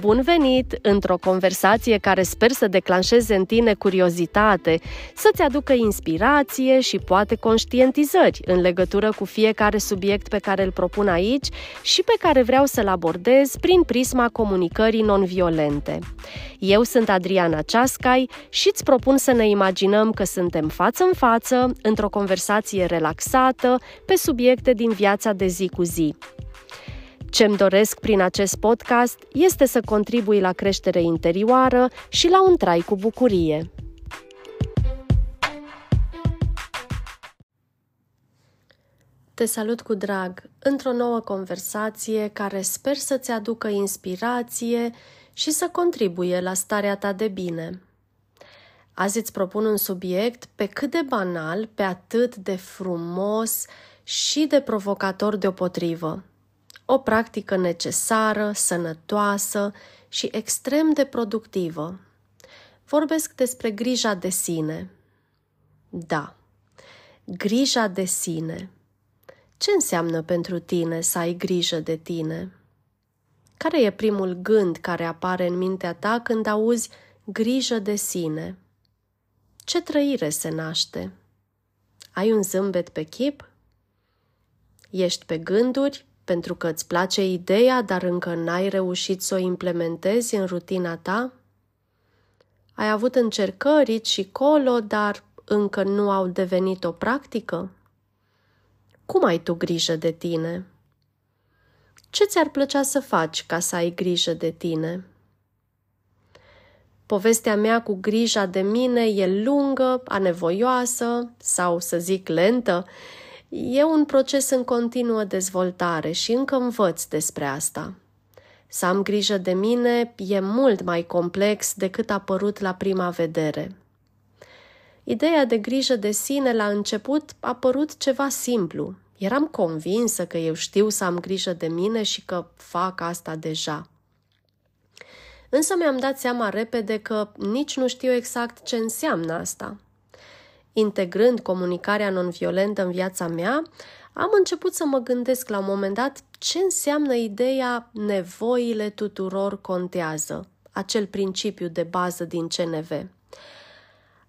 Bun venit într-o conversație care sper să declanșeze în tine curiozitate, să-ți aducă inspirație și poate conștientizări în legătură cu fiecare subiect pe care îl propun aici și pe care vreau să-l abordez prin prisma comunicării non-violente. Eu sunt Adriana Ceascai și îți propun să ne imaginăm că suntem față în față, într-o conversație relaxată, pe subiecte din viața de zi cu zi. Ce-mi doresc prin acest podcast este să contribui la creștere interioară și la un trai cu bucurie. Te salut cu drag într-o nouă conversație care sper să-ți aducă inspirație și să contribuie la starea ta de bine. Azi îți propun un subiect pe cât de banal, pe atât de frumos și de provocator deopotrivă o practică necesară, sănătoasă și extrem de productivă. Vorbesc despre grija de sine. Da, grija de sine. Ce înseamnă pentru tine să ai grijă de tine? Care e primul gând care apare în mintea ta când auzi grijă de sine? Ce trăire se naște? Ai un zâmbet pe chip? Ești pe gânduri pentru că îți place ideea, dar încă n-ai reușit să o implementezi în rutina ta? Ai avut încercări și colo, dar încă nu au devenit o practică? Cum ai tu grijă de tine? Ce ți-ar plăcea să faci ca să ai grijă de tine? Povestea mea cu grija de mine e lungă, anevoioasă sau, să zic, lentă, E un proces în continuă dezvoltare și încă învăț despre asta. Să am grijă de mine e mult mai complex decât a părut la prima vedere. Ideea de grijă de sine la început a părut ceva simplu. Eram convinsă că eu știu să am grijă de mine și că fac asta deja. Însă mi-am dat seama repede că nici nu știu exact ce înseamnă asta integrând comunicarea non-violentă în viața mea, am început să mă gândesc la un moment dat ce înseamnă ideea nevoile tuturor contează, acel principiu de bază din CNV.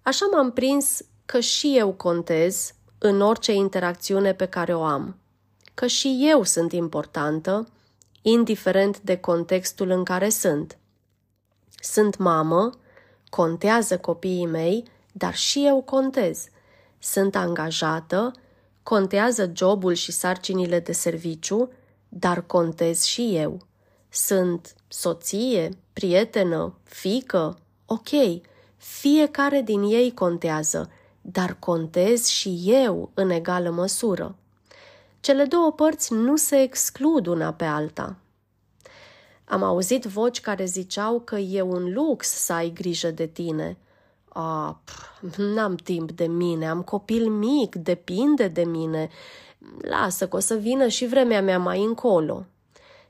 Așa m-am prins că și eu contez în orice interacțiune pe care o am, că și eu sunt importantă, indiferent de contextul în care sunt. Sunt mamă, contează copiii mei, dar și eu contez. Sunt angajată, contează jobul și sarcinile de serviciu, dar contez și eu. Sunt soție, prietenă, fică, ok, fiecare din ei contează, dar contez și eu în egală măsură. Cele două părți nu se exclud una pe alta. Am auzit voci care ziceau că e un lux să ai grijă de tine – a, n-am timp de mine, am copil mic, depinde de mine. Lasă că o să vină și vremea mea mai încolo.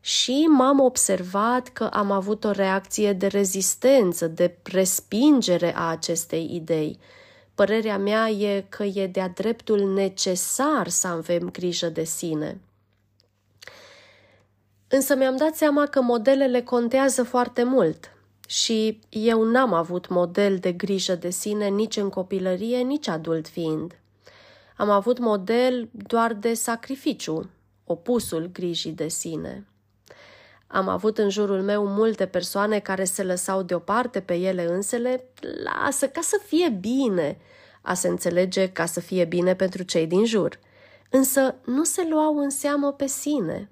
Și m-am observat că am avut o reacție de rezistență, de respingere a acestei idei. Părerea mea e că e de-a dreptul necesar să avem grijă de sine. Însă mi-am dat seama că modelele contează foarte mult – și eu n-am avut model de grijă de sine nici în copilărie, nici adult fiind. Am avut model doar de sacrificiu, opusul grijii de sine. Am avut în jurul meu multe persoane care se lăsau deoparte pe ele însele, lasă ca să fie bine, a se înțelege ca să fie bine pentru cei din jur. Însă nu se luau în seamă pe sine,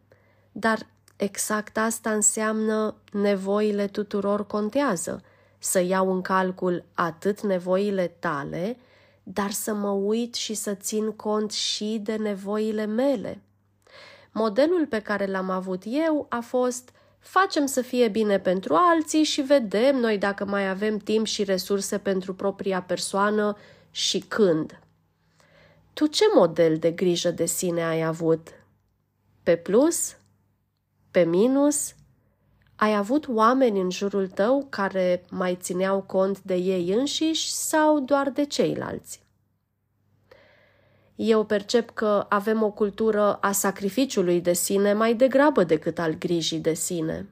dar Exact asta înseamnă nevoile tuturor contează, să iau în calcul atât nevoile tale, dar să mă uit și să țin cont și de nevoile mele. Modelul pe care l-am avut eu a fost facem să fie bine pentru alții și vedem noi dacă mai avem timp și resurse pentru propria persoană și când. Tu ce model de grijă de sine ai avut? Pe plus, pe minus, ai avut oameni în jurul tău care mai țineau cont de ei înșiși sau doar de ceilalți? Eu percep că avem o cultură a sacrificiului de sine mai degrabă decât al grijii de sine.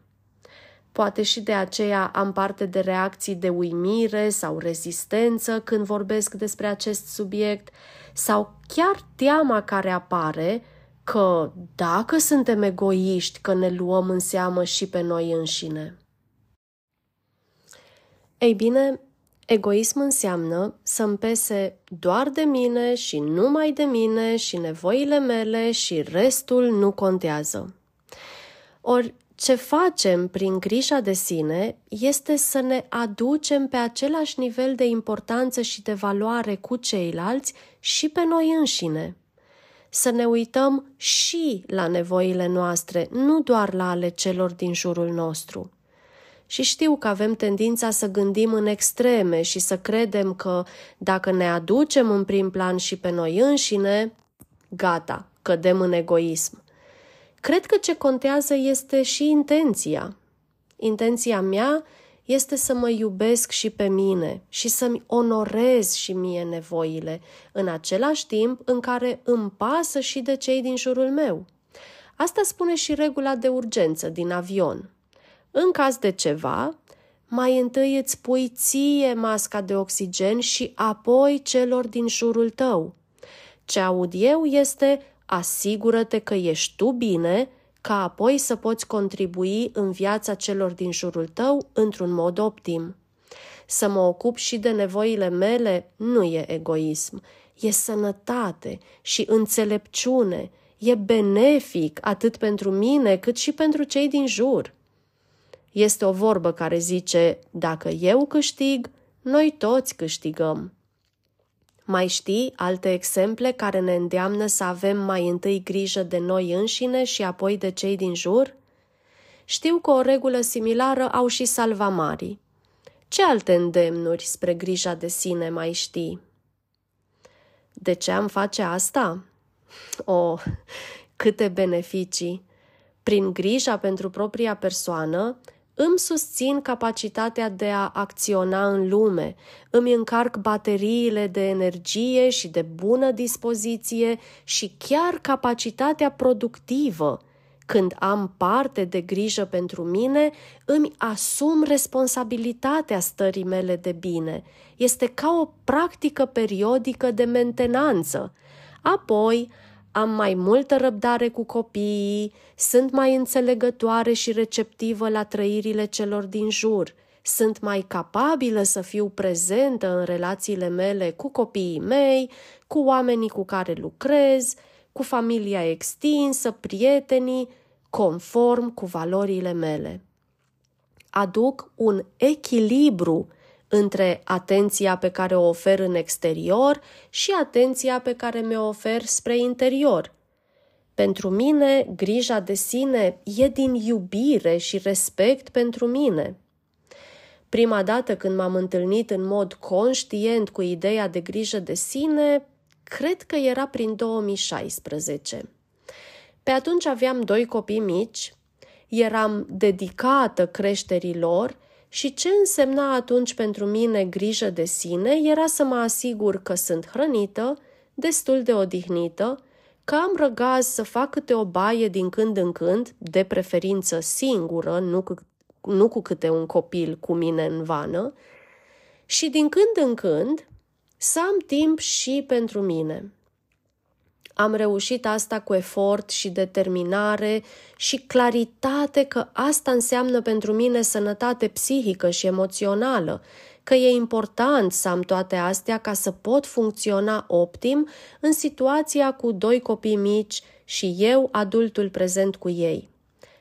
Poate și de aceea am parte de reacții de uimire sau rezistență când vorbesc despre acest subiect, sau chiar teama care apare că dacă suntem egoiști, că ne luăm în seamă și pe noi înșine. Ei bine, egoism înseamnă să-mi pese doar de mine și numai de mine și nevoile mele și restul nu contează. Ori ce facem prin grija de sine este să ne aducem pe același nivel de importanță și de valoare cu ceilalți și pe noi înșine. Să ne uităm și la nevoile noastre, nu doar la ale celor din jurul nostru. Și știu că avem tendința să gândim în extreme și să credem că dacă ne aducem în prim plan și pe noi înșine, gata, cădem în egoism. Cred că ce contează este și intenția. Intenția mea este să mă iubesc și pe mine și să-mi onorez și mie nevoile, în același timp în care îmi pasă și de cei din jurul meu. Asta spune și regula de urgență din avion. În caz de ceva, mai întâi îți pui ție masca de oxigen și apoi celor din jurul tău. Ce aud eu este asigură-te că ești tu bine, ca apoi să poți contribui în viața celor din jurul tău într-un mod optim. Să mă ocup și de nevoile mele nu e egoism, e sănătate și înțelepciune, e benefic atât pentru mine cât și pentru cei din jur. Este o vorbă care zice, dacă eu câștig, noi toți câștigăm. Mai știi alte exemple care ne îndeamnă să avem mai întâi grijă de noi înșine și apoi de cei din jur? Știu că o regulă similară au și salvamarii. Ce alte îndemnuri spre grija de sine mai știi? De ce am face asta? O, oh, câte beneficii! Prin grija pentru propria persoană, îmi susțin capacitatea de a acționa în lume, îmi încarc bateriile de energie și de bună dispoziție și chiar capacitatea productivă. Când am parte de grijă pentru mine, îmi asum responsabilitatea stării mele de bine. Este ca o practică periodică de mentenanță. Apoi, am mai multă răbdare cu copiii, sunt mai înțelegătoare și receptivă la trăirile celor din jur, sunt mai capabilă să fiu prezentă în relațiile mele cu copiii mei, cu oamenii cu care lucrez, cu familia extinsă, prietenii, conform cu valorile mele. Aduc un echilibru între atenția pe care o ofer în exterior și atenția pe care mi-o ofer spre interior. Pentru mine, grija de sine e din iubire și respect pentru mine. Prima dată când m-am întâlnit în mod conștient cu ideea de grijă de sine, cred că era prin 2016. Pe atunci aveam doi copii mici, eram dedicată creșterii lor și ce însemna atunci pentru mine grijă de sine era să mă asigur că sunt hrănită, destul de odihnită, că am răgaz să fac câte o baie din când în când, de preferință singură, nu cu, nu cu câte un copil cu mine în vană, și din când în când să am timp și pentru mine. Am reușit asta cu efort și determinare și claritate că asta înseamnă pentru mine sănătate psihică și emoțională, că e important să am toate astea ca să pot funcționa optim în situația cu doi copii mici și eu, adultul prezent cu ei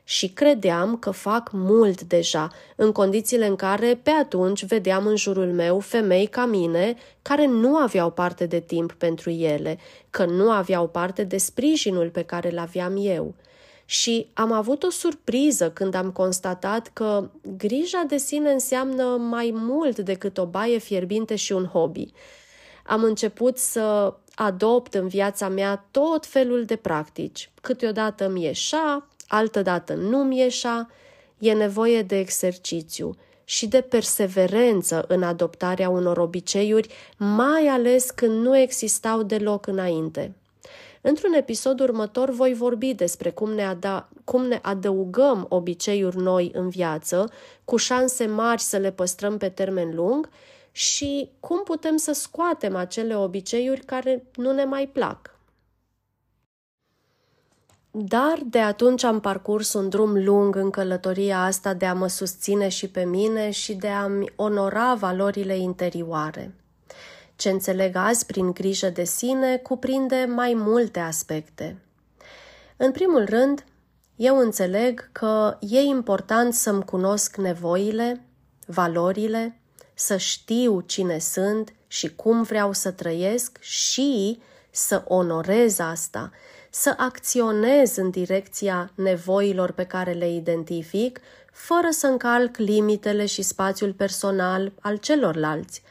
și credeam că fac mult deja, în condițiile în care pe atunci vedeam în jurul meu femei ca mine care nu aveau parte de timp pentru ele, că nu aveau parte de sprijinul pe care îl aveam eu. Și am avut o surpriză când am constatat că grija de sine înseamnă mai mult decât o baie fierbinte și un hobby. Am început să adopt în viața mea tot felul de practici. Câteodată mi ieșa, altădată nu-mi ieșa, e nevoie de exercițiu și de perseverență în adoptarea unor obiceiuri, mai ales când nu existau deloc înainte. Într-un episod următor voi vorbi despre cum ne, ada- cum ne adăugăm obiceiuri noi în viață, cu șanse mari să le păstrăm pe termen lung și cum putem să scoatem acele obiceiuri care nu ne mai plac. Dar de atunci am parcurs un drum lung în călătoria asta de a mă susține și pe mine și de a-mi onora valorile interioare. Ce înțeleg azi prin grijă de sine cuprinde mai multe aspecte. În primul rând, eu înțeleg că e important să-mi cunosc nevoile, valorile, să știu cine sunt și cum vreau să trăiesc și să onorez asta, să acționez în direcția nevoilor pe care le identific, fără să încalc limitele și spațiul personal al celorlalți,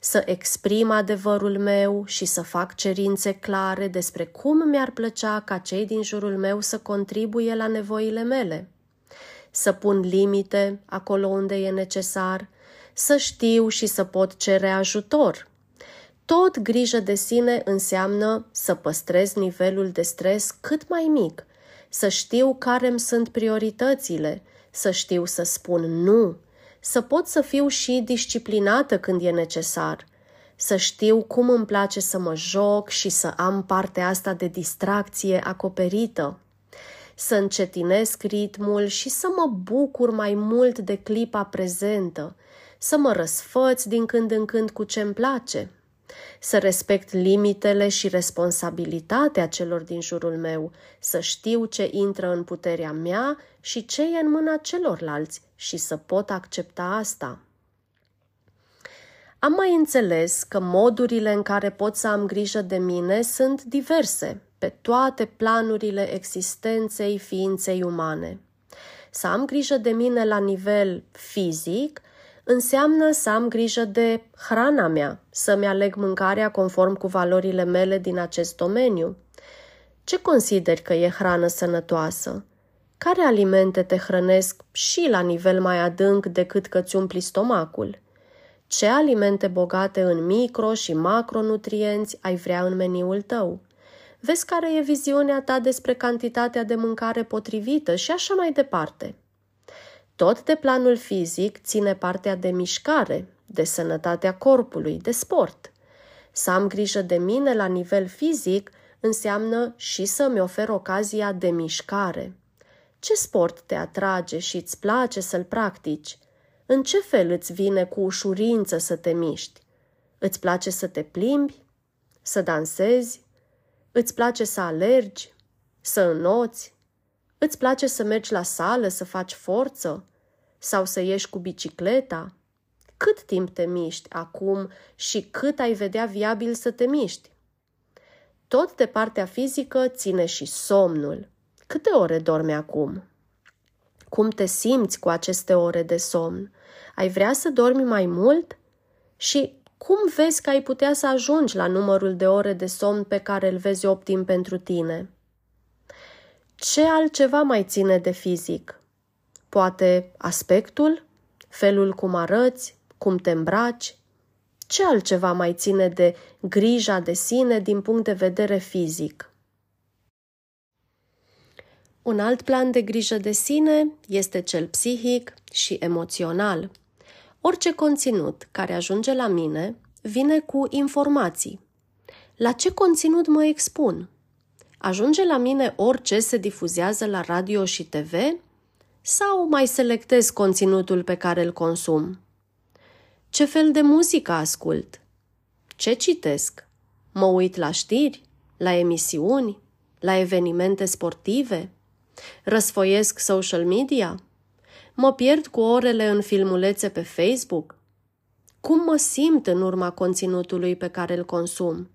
să exprim adevărul meu și să fac cerințe clare despre cum mi-ar plăcea ca cei din jurul meu să contribuie la nevoile mele, să pun limite acolo unde e necesar, să știu și să pot cere ajutor tot grijă de sine înseamnă să păstrez nivelul de stres cât mai mic, să știu care îmi sunt prioritățile, să știu să spun nu, să pot să fiu și disciplinată când e necesar, să știu cum îmi place să mă joc și să am partea asta de distracție acoperită, să încetinesc ritmul și să mă bucur mai mult de clipa prezentă, să mă răsfăț din când în când cu ce-mi place – să respect limitele și responsabilitatea celor din jurul meu, să știu ce intră în puterea mea și ce e în mâna celorlalți și să pot accepta asta. Am mai înțeles că modurile în care pot să am grijă de mine sunt diverse pe toate planurile existenței ființei umane. Să am grijă de mine la nivel fizic înseamnă să am grijă de hrana mea, să-mi aleg mâncarea conform cu valorile mele din acest domeniu. Ce consideri că e hrană sănătoasă? Care alimente te hrănesc și la nivel mai adânc decât că ți umpli stomacul? Ce alimente bogate în micro și macronutrienți ai vrea în meniul tău? Vezi care e viziunea ta despre cantitatea de mâncare potrivită și așa mai departe. Tot de planul fizic ține partea de mișcare, de sănătatea corpului, de sport. Să am grijă de mine la nivel fizic înseamnă și să-mi ofer ocazia de mișcare. Ce sport te atrage și îți place să-l practici? În ce fel îți vine cu ușurință să te miști? Îți place să te plimbi? Să dansezi? Îți place să alergi? Să înnoți? Îți place să mergi la sală, să faci forță? Sau să ieși cu bicicleta? Cât timp te miști acum și cât ai vedea viabil să te miști? Tot de partea fizică ține și somnul. Câte ore dormi acum? Cum te simți cu aceste ore de somn? Ai vrea să dormi mai mult? Și cum vezi că ai putea să ajungi la numărul de ore de somn pe care îl vezi optim pentru tine? Ce altceva mai ține de fizic? Poate aspectul, felul cum arăți, cum te îmbraci? Ce altceva mai ține de grija de sine din punct de vedere fizic? Un alt plan de grijă de sine este cel psihic și emoțional. Orice conținut care ajunge la mine vine cu informații. La ce conținut mă expun? Ajunge la mine orice se difuzează la radio și TV sau mai selectez conținutul pe care îl consum? Ce fel de muzică ascult? Ce citesc? Mă uit la știri, la emisiuni, la evenimente sportive? Răsfoiesc social media? Mă pierd cu orele în filmulețe pe Facebook? Cum mă simt în urma conținutului pe care îl consum?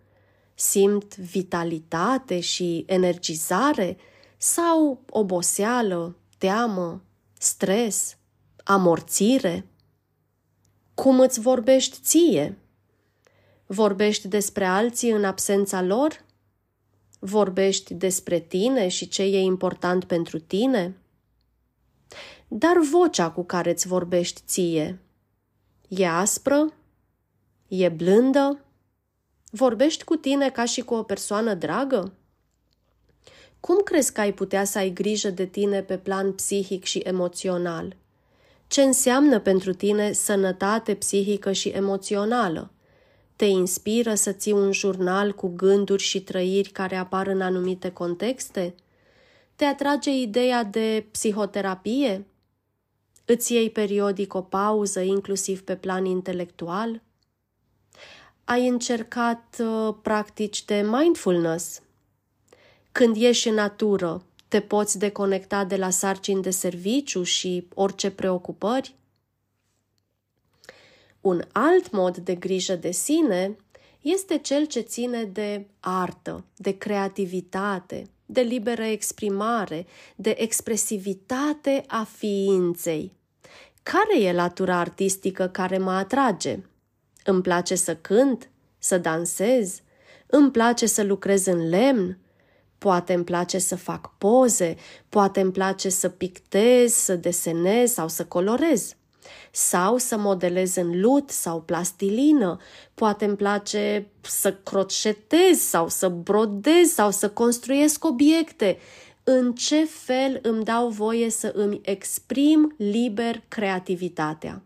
Simt vitalitate și energizare sau oboseală, teamă, stres, amorțire? Cum îți vorbești ție? Vorbești despre alții în absența lor? Vorbești despre tine și ce e important pentru tine? Dar vocea cu care îți vorbești ție e aspră? E blândă? Vorbești cu tine ca și cu o persoană dragă? cum crezi că ai putea să ai grijă de tine pe plan psihic și emoțional? Ce înseamnă pentru tine sănătate psihică și emoțională? Te inspiră să ții un jurnal cu gânduri și trăiri care apar în anumite contexte? Te atrage ideea de psihoterapie? Îți iei periodic o pauză, inclusiv pe plan intelectual? Ai încercat uh, practici de mindfulness? Când ieși în natură, te poți deconecta de la sarcini de serviciu și orice preocupări? Un alt mod de grijă de sine este cel ce ține de artă, de creativitate, de liberă exprimare, de expresivitate a ființei. Care e latura artistică care mă atrage? Îmi place să cânt, să dansez, îmi place să lucrez în lemn, poate îmi place să fac poze, poate îmi place să pictez, să desenez sau să colorez. Sau să modelez în lut sau plastilină, poate îmi place să crocetez sau să brodez sau să construiesc obiecte. În ce fel îmi dau voie să îmi exprim liber creativitatea?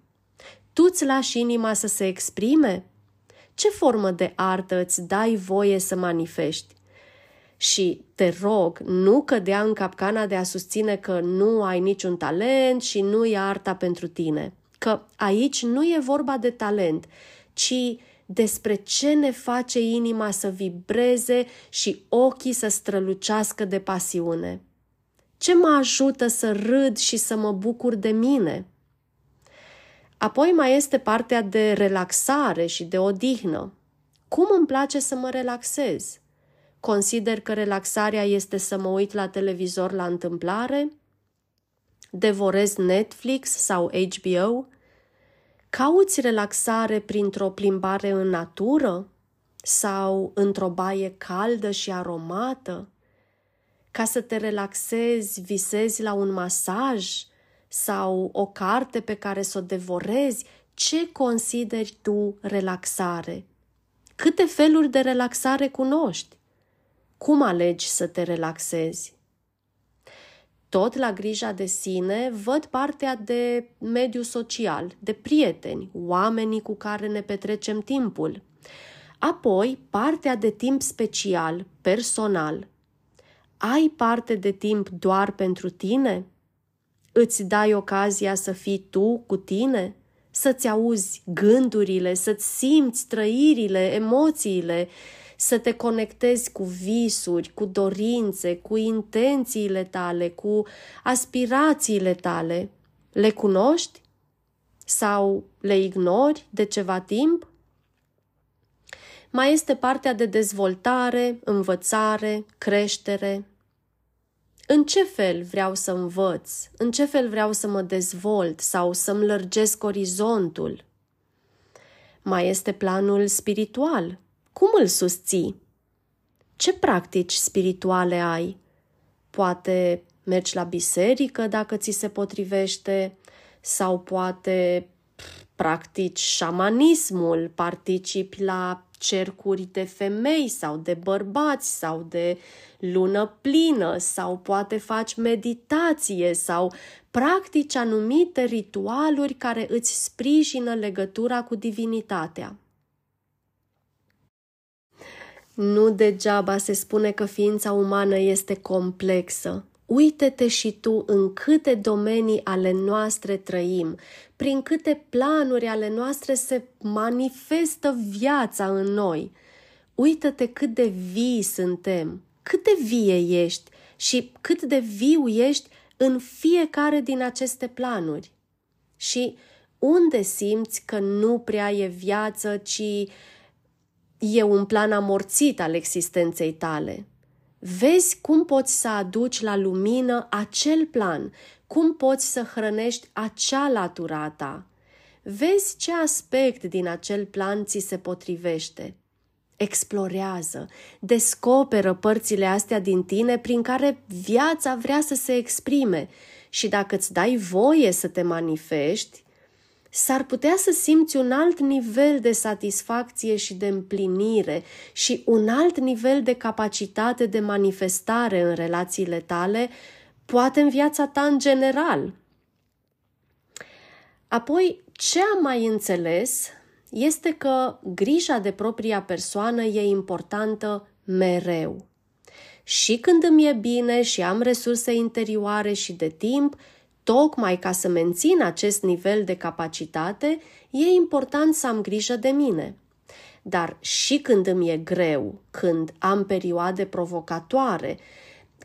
Tu îți lași inima să se exprime? Ce formă de artă îți dai voie să manifesti? Și te rog, nu cădea în capcana de a susține că nu ai niciun talent și nu e arta pentru tine. Că aici nu e vorba de talent, ci despre ce ne face inima să vibreze și ochii să strălucească de pasiune. Ce mă ajută să râd și să mă bucur de mine? Apoi mai este partea de relaxare și de odihnă. Cum îmi place să mă relaxez? Consider că relaxarea este să mă uit la televizor la întâmplare, devorez Netflix sau HBO, cauți relaxare printr-o plimbare în natură? Sau într-o baie caldă și aromată, ca să te relaxezi, visezi la un masaj sau o carte pe care să o devorezi, ce consideri tu relaxare? Câte feluri de relaxare cunoști? Cum alegi să te relaxezi? Tot la grija de sine văd partea de mediu social, de prieteni, oamenii cu care ne petrecem timpul. Apoi, partea de timp special, personal. Ai parte de timp doar pentru tine? Îți dai ocazia să fii tu cu tine? Să-ți auzi gândurile, să-ți simți trăirile, emoțiile, să te conectezi cu visuri, cu dorințe, cu intențiile tale, cu aspirațiile tale. Le cunoști? Sau le ignori de ceva timp? Mai este partea de dezvoltare, învățare, creștere. În ce fel vreau să învăț? În ce fel vreau să mă dezvolt sau să-mi lărgesc orizontul? Mai este planul spiritual, cum îl susții? Ce practici spirituale ai? Poate mergi la biserică dacă ți se potrivește sau poate practici șamanismul, participi la cercuri de femei sau de bărbați sau de lună plină sau poate faci meditație sau practici anumite ritualuri care îți sprijină legătura cu divinitatea. Nu degeaba se spune că ființa umană este complexă. Uite-te și tu în câte domenii ale noastre trăim, prin câte planuri ale noastre se manifestă viața în noi. Uită-te cât de vii suntem, cât de vie ești și cât de viu ești în fiecare din aceste planuri. Și unde simți că nu prea e viață, ci e un plan amorțit al existenței tale. Vezi cum poți să aduci la lumină acel plan, cum poți să hrănești acea latura ta. Vezi ce aspect din acel plan ți se potrivește. Explorează, descoperă părțile astea din tine prin care viața vrea să se exprime și dacă îți dai voie să te manifesti, s-ar putea să simți un alt nivel de satisfacție și de împlinire și un alt nivel de capacitate de manifestare în relațiile tale, poate în viața ta în general. Apoi, ce am mai înțeles este că grija de propria persoană e importantă mereu. Și când îmi e bine și am resurse interioare și de timp, tocmai ca să mențin acest nivel de capacitate, e important să am grijă de mine. Dar și când îmi e greu, când am perioade provocatoare,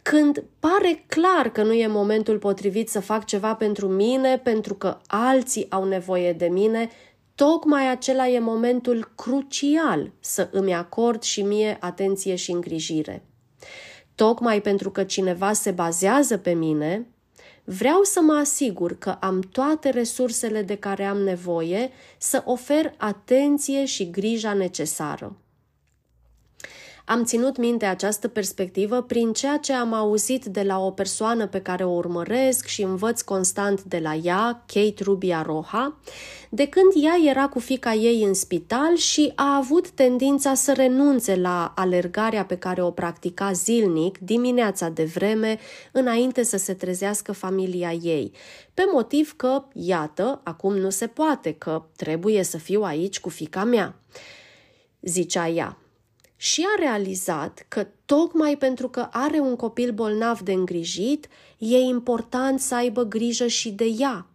când pare clar că nu e momentul potrivit să fac ceva pentru mine, pentru că alții au nevoie de mine, tocmai acela e momentul crucial să îmi acord și mie atenție și îngrijire. Tocmai pentru că cineva se bazează pe mine, vreau să mă asigur că am toate resursele de care am nevoie să ofer atenție și grija necesară. Am ținut minte această perspectivă prin ceea ce am auzit de la o persoană pe care o urmăresc și învăț constant de la ea, Kate Rubia Roha, de când ea era cu fica ei în spital și a avut tendința să renunțe la alergarea pe care o practica zilnic dimineața de vreme înainte să se trezească familia ei, pe motiv că, iată, acum nu se poate, că trebuie să fiu aici cu fica mea. Zicea ea, și a realizat că tocmai pentru că are un copil bolnav de îngrijit, e important să aibă grijă și de ea.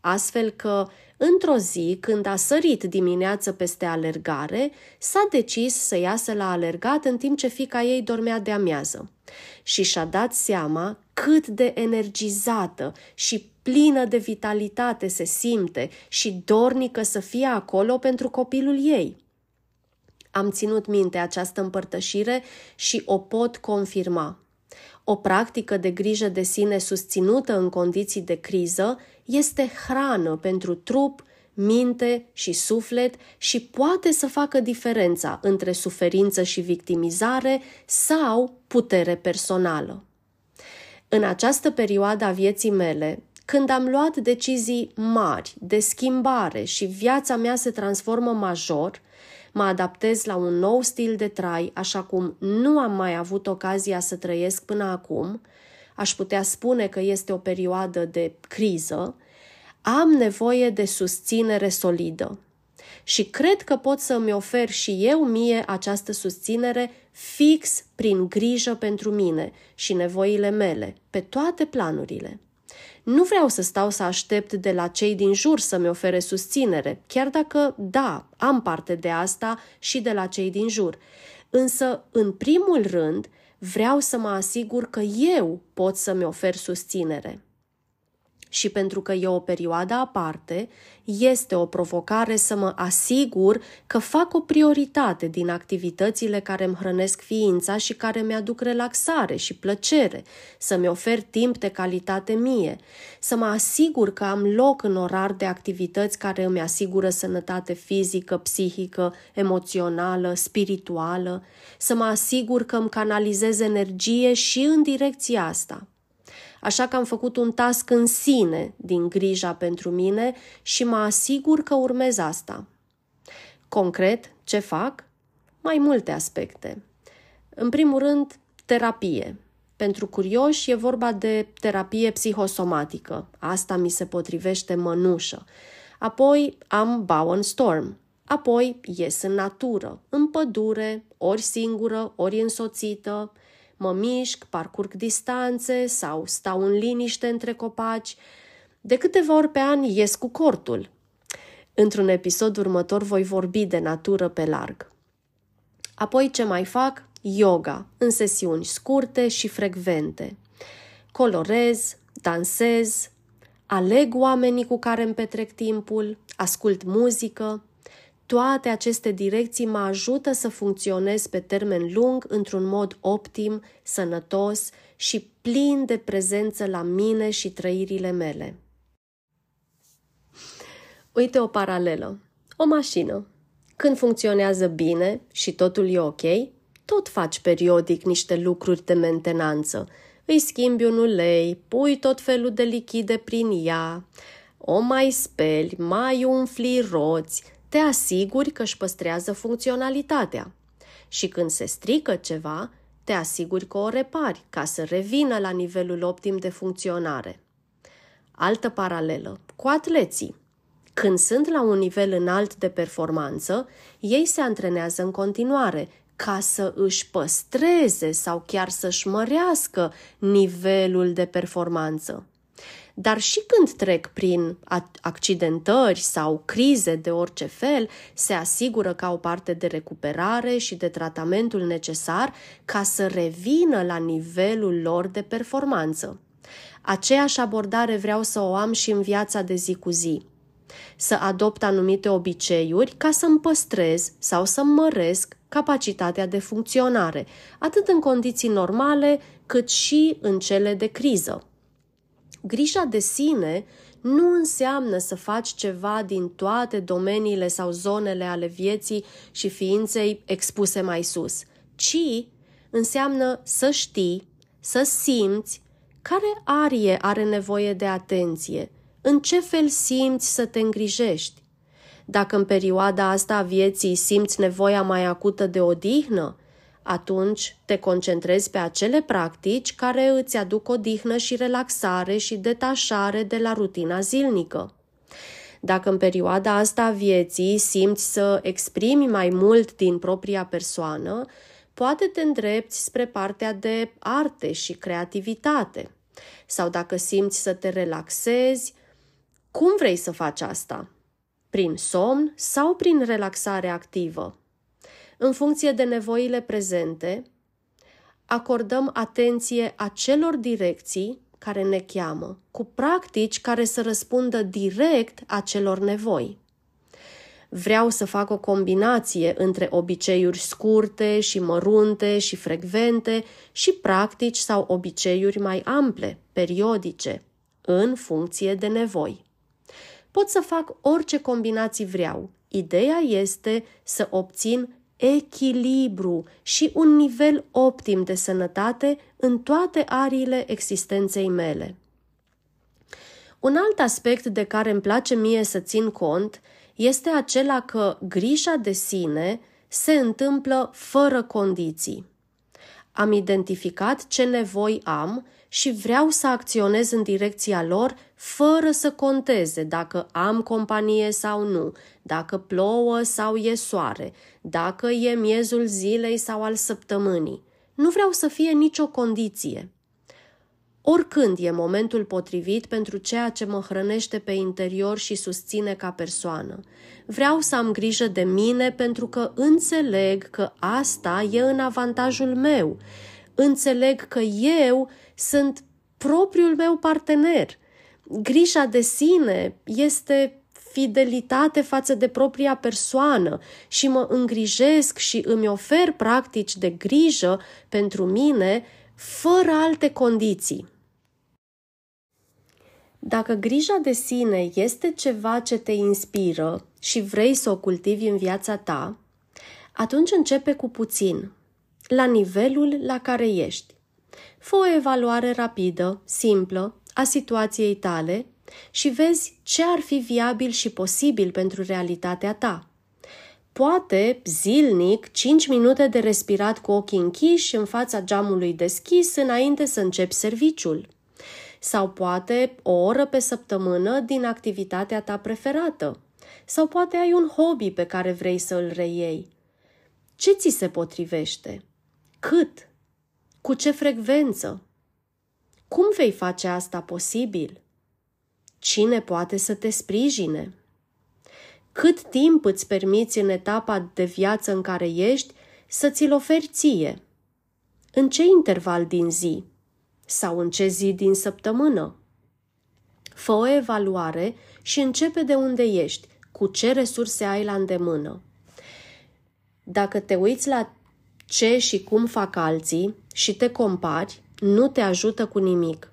Astfel că, într-o zi, când a sărit dimineață peste alergare, s-a decis să iasă la alergat în timp ce fica ei dormea de amiază. Și și-a dat seama cât de energizată și plină de vitalitate se simte și dornică să fie acolo pentru copilul ei. Am ținut minte această împărtășire și o pot confirma. O practică de grijă de sine susținută în condiții de criză este hrană pentru trup, minte și suflet și poate să facă diferența între suferință și victimizare sau putere personală. În această perioadă a vieții mele, când am luat decizii mari de schimbare și viața mea se transformă major, mă adaptez la un nou stil de trai, așa cum nu am mai avut ocazia să trăiesc până acum, aș putea spune că este o perioadă de criză, am nevoie de susținere solidă. Și cred că pot să îmi ofer și eu mie această susținere fix prin grijă pentru mine și nevoile mele, pe toate planurile. Nu vreau să stau să aștept de la cei din jur să-mi ofere susținere, chiar dacă, da, am parte de asta și de la cei din jur. Însă, în primul rând, vreau să mă asigur că eu pot să-mi ofer susținere și pentru că e o perioadă aparte, este o provocare să mă asigur că fac o prioritate din activitățile care îmi hrănesc ființa și care mi-aduc relaxare și plăcere, să-mi ofer timp de calitate mie, să mă asigur că am loc în orar de activități care îmi asigură sănătate fizică, psihică, emoțională, spirituală, să mă asigur că îmi canalizez energie și în direcția asta – așa că am făcut un task în sine din grija pentru mine și mă asigur că urmez asta. Concret, ce fac? Mai multe aspecte. În primul rând, terapie. Pentru curioși e vorba de terapie psihosomatică. Asta mi se potrivește mănușă. Apoi am Bowen Storm. Apoi ies în natură, în pădure, ori singură, ori însoțită, mă mișc, parcurg distanțe sau stau în liniște între copaci. De câteva ori pe an ies cu cortul. Într-un episod următor voi vorbi de natură pe larg. Apoi ce mai fac? Yoga, în sesiuni scurte și frecvente. Colorez, dansez, aleg oamenii cu care îmi petrec timpul, ascult muzică, toate aceste direcții mă ajută să funcționez pe termen lung într-un mod optim, sănătos și plin de prezență la mine și trăirile mele. Uite o paralelă. O mașină. Când funcționează bine și totul e ok, tot faci periodic niște lucruri de mentenanță. Îi schimbi un ulei, pui tot felul de lichide prin ea, O mai speli, mai umfli roți, te asiguri că își păstrează funcționalitatea. Și când se strică ceva, te asiguri că o repari ca să revină la nivelul optim de funcționare. Altă paralelă, cu atleții. Când sunt la un nivel înalt de performanță, ei se antrenează în continuare ca să își păstreze sau chiar să-și mărească nivelul de performanță. Dar și când trec prin accidentări sau crize de orice fel, se asigură că au parte de recuperare și de tratamentul necesar ca să revină la nivelul lor de performanță. Aceeași abordare vreau să o am și în viața de zi cu zi. Să adopt anumite obiceiuri ca să-mi păstrez sau să-mi măresc capacitatea de funcționare, atât în condiții normale cât și în cele de criză. Grija de sine nu înseamnă să faci ceva din toate domeniile sau zonele ale vieții și ființei expuse mai sus, ci înseamnă să știi, să simți care arie are nevoie de atenție, în ce fel simți să te îngrijești. Dacă în perioada asta a vieții simți nevoia mai acută de odihnă, atunci te concentrezi pe acele practici care îți aduc odihnă și relaxare și detașare de la rutina zilnică. Dacă în perioada asta a vieții simți să exprimi mai mult din propria persoană, poate te îndrepți spre partea de arte și creativitate. Sau dacă simți să te relaxezi, cum vrei să faci asta? Prin somn sau prin relaxare activă? În funcție de nevoile prezente, acordăm atenție acelor direcții care ne cheamă, cu practici care să răspundă direct acelor nevoi. Vreau să fac o combinație între obiceiuri scurte și mărunte și frecvente și practici sau obiceiuri mai ample, periodice, în funcție de nevoi. Pot să fac orice combinații vreau. Ideea este să obțin echilibru și un nivel optim de sănătate în toate ariile existenței mele. Un alt aspect de care îmi place mie să țin cont este acela că grija de sine se întâmplă fără condiții. Am identificat ce nevoi am și vreau să acționez în direcția lor fără să conteze dacă am companie sau nu, dacă plouă sau e soare, dacă e miezul zilei sau al săptămânii. Nu vreau să fie nicio condiție. Oricând e momentul potrivit pentru ceea ce mă hrănește pe interior și susține ca persoană. Vreau să am grijă de mine pentru că înțeleg că asta e în avantajul meu. Înțeleg că eu sunt propriul meu partener. Grija de sine este fidelitate față de propria persoană și mă îngrijesc și îmi ofer practici de grijă pentru mine fără alte condiții. Dacă grija de sine este ceva ce te inspiră și vrei să o cultivi în viața ta, atunci începe cu puțin, la nivelul la care ești. Fă o evaluare rapidă, simplă, a situației tale și vezi ce ar fi viabil și posibil pentru realitatea ta. Poate, zilnic, 5 minute de respirat cu ochii închiși în fața geamului deschis înainte să începi serviciul. Sau poate o oră pe săptămână din activitatea ta preferată. Sau poate ai un hobby pe care vrei să îl reiei. Ce ți se potrivește? Cât? Cu ce frecvență? Cum vei face asta posibil? Cine poate să te sprijine? Cât timp îți permiți în etapa de viață în care ești să ți-l oferi ție? În ce interval din zi? Sau în ce zi din săptămână? Fă o evaluare și începe de unde ești, cu ce resurse ai la îndemână. Dacă te uiți la ce și cum fac alții și te compari, nu te ajută cu nimic.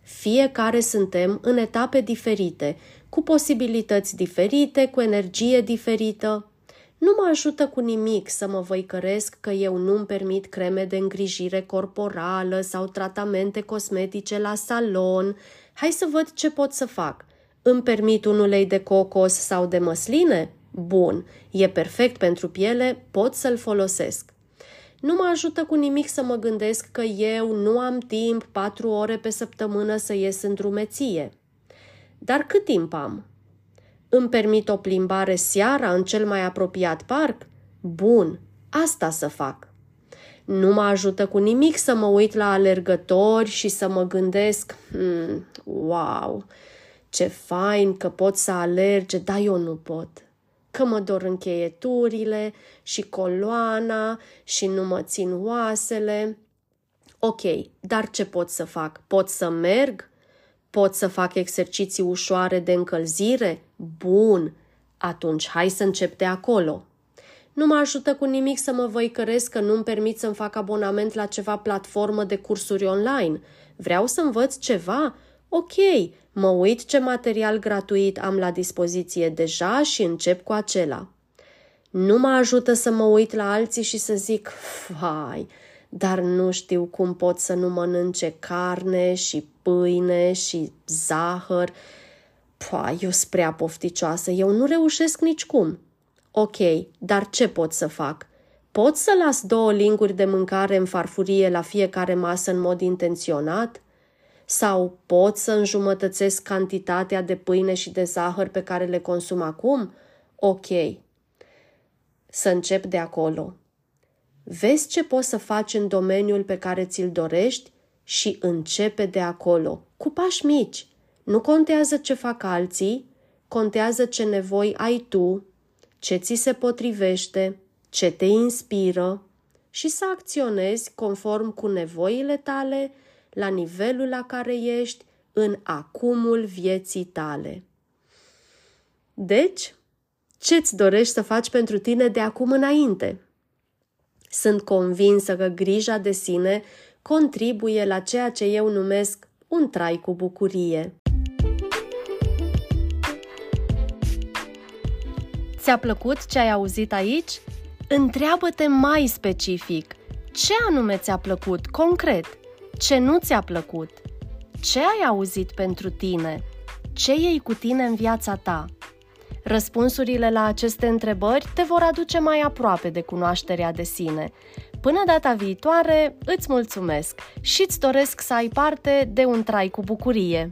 Fiecare suntem în etape diferite, cu posibilități diferite, cu energie diferită. Nu mă ajută cu nimic să mă văicăresc că eu nu-mi permit creme de îngrijire corporală sau tratamente cosmetice la salon. Hai să văd ce pot să fac. Îmi permit un ulei de cocos sau de măsline? Bun, e perfect pentru piele, pot să-l folosesc. Nu mă ajută cu nimic să mă gândesc că eu nu am timp patru ore pe săptămână să ies în drumeție. Dar cât timp am? Îmi permit o plimbare seara în cel mai apropiat parc? Bun, asta să fac. Nu mă ajută cu nimic să mă uit la alergători și să mă gândesc, hmm, wow, ce fain că pot să alerge, dar eu nu pot. Că mă dor încheieturile și coloana și nu mă țin oasele. Ok, dar ce pot să fac? Pot să merg? Pot să fac exerciții ușoare de încălzire? Bun, atunci hai să încep de acolo. Nu mă ajută cu nimic să mă văicăresc că nu-mi permit să-mi fac abonament la ceva platformă de cursuri online. Vreau să învăț ceva? Ok, mă uit ce material gratuit am la dispoziție deja și încep cu acela. Nu mă ajută să mă uit la alții și să zic, vai, dar nu știu cum pot să nu mănânce carne și pâine și zahăr. Păi, eu sunt prea pofticioasă, eu nu reușesc nicicum. Ok, dar ce pot să fac? Pot să las două linguri de mâncare în farfurie la fiecare masă în mod intenționat? Sau pot să înjumătățesc cantitatea de pâine și de zahăr pe care le consum acum? Ok. Să încep de acolo. Vezi ce poți să faci în domeniul pe care ți-l dorești și începe de acolo, cu pași mici. Nu contează ce fac alții, contează ce nevoi ai tu, ce ți se potrivește, ce te inspiră și să acționezi conform cu nevoile tale, la nivelul la care ești, în acumul vieții tale. Deci, ce-ți dorești să faci pentru tine de acum înainte? Sunt convinsă că grija de sine contribuie la ceea ce eu numesc un trai cu bucurie. Ți-a plăcut ce ai auzit aici? Întreabă-te mai specific. Ce anume ți-a plăcut, concret? Ce nu ți-a plăcut? Ce ai auzit pentru tine? Ce iei cu tine în viața ta? Răspunsurile la aceste întrebări te vor aduce mai aproape de cunoașterea de sine. Până data viitoare, îți mulțumesc și îți doresc să ai parte de un trai cu bucurie.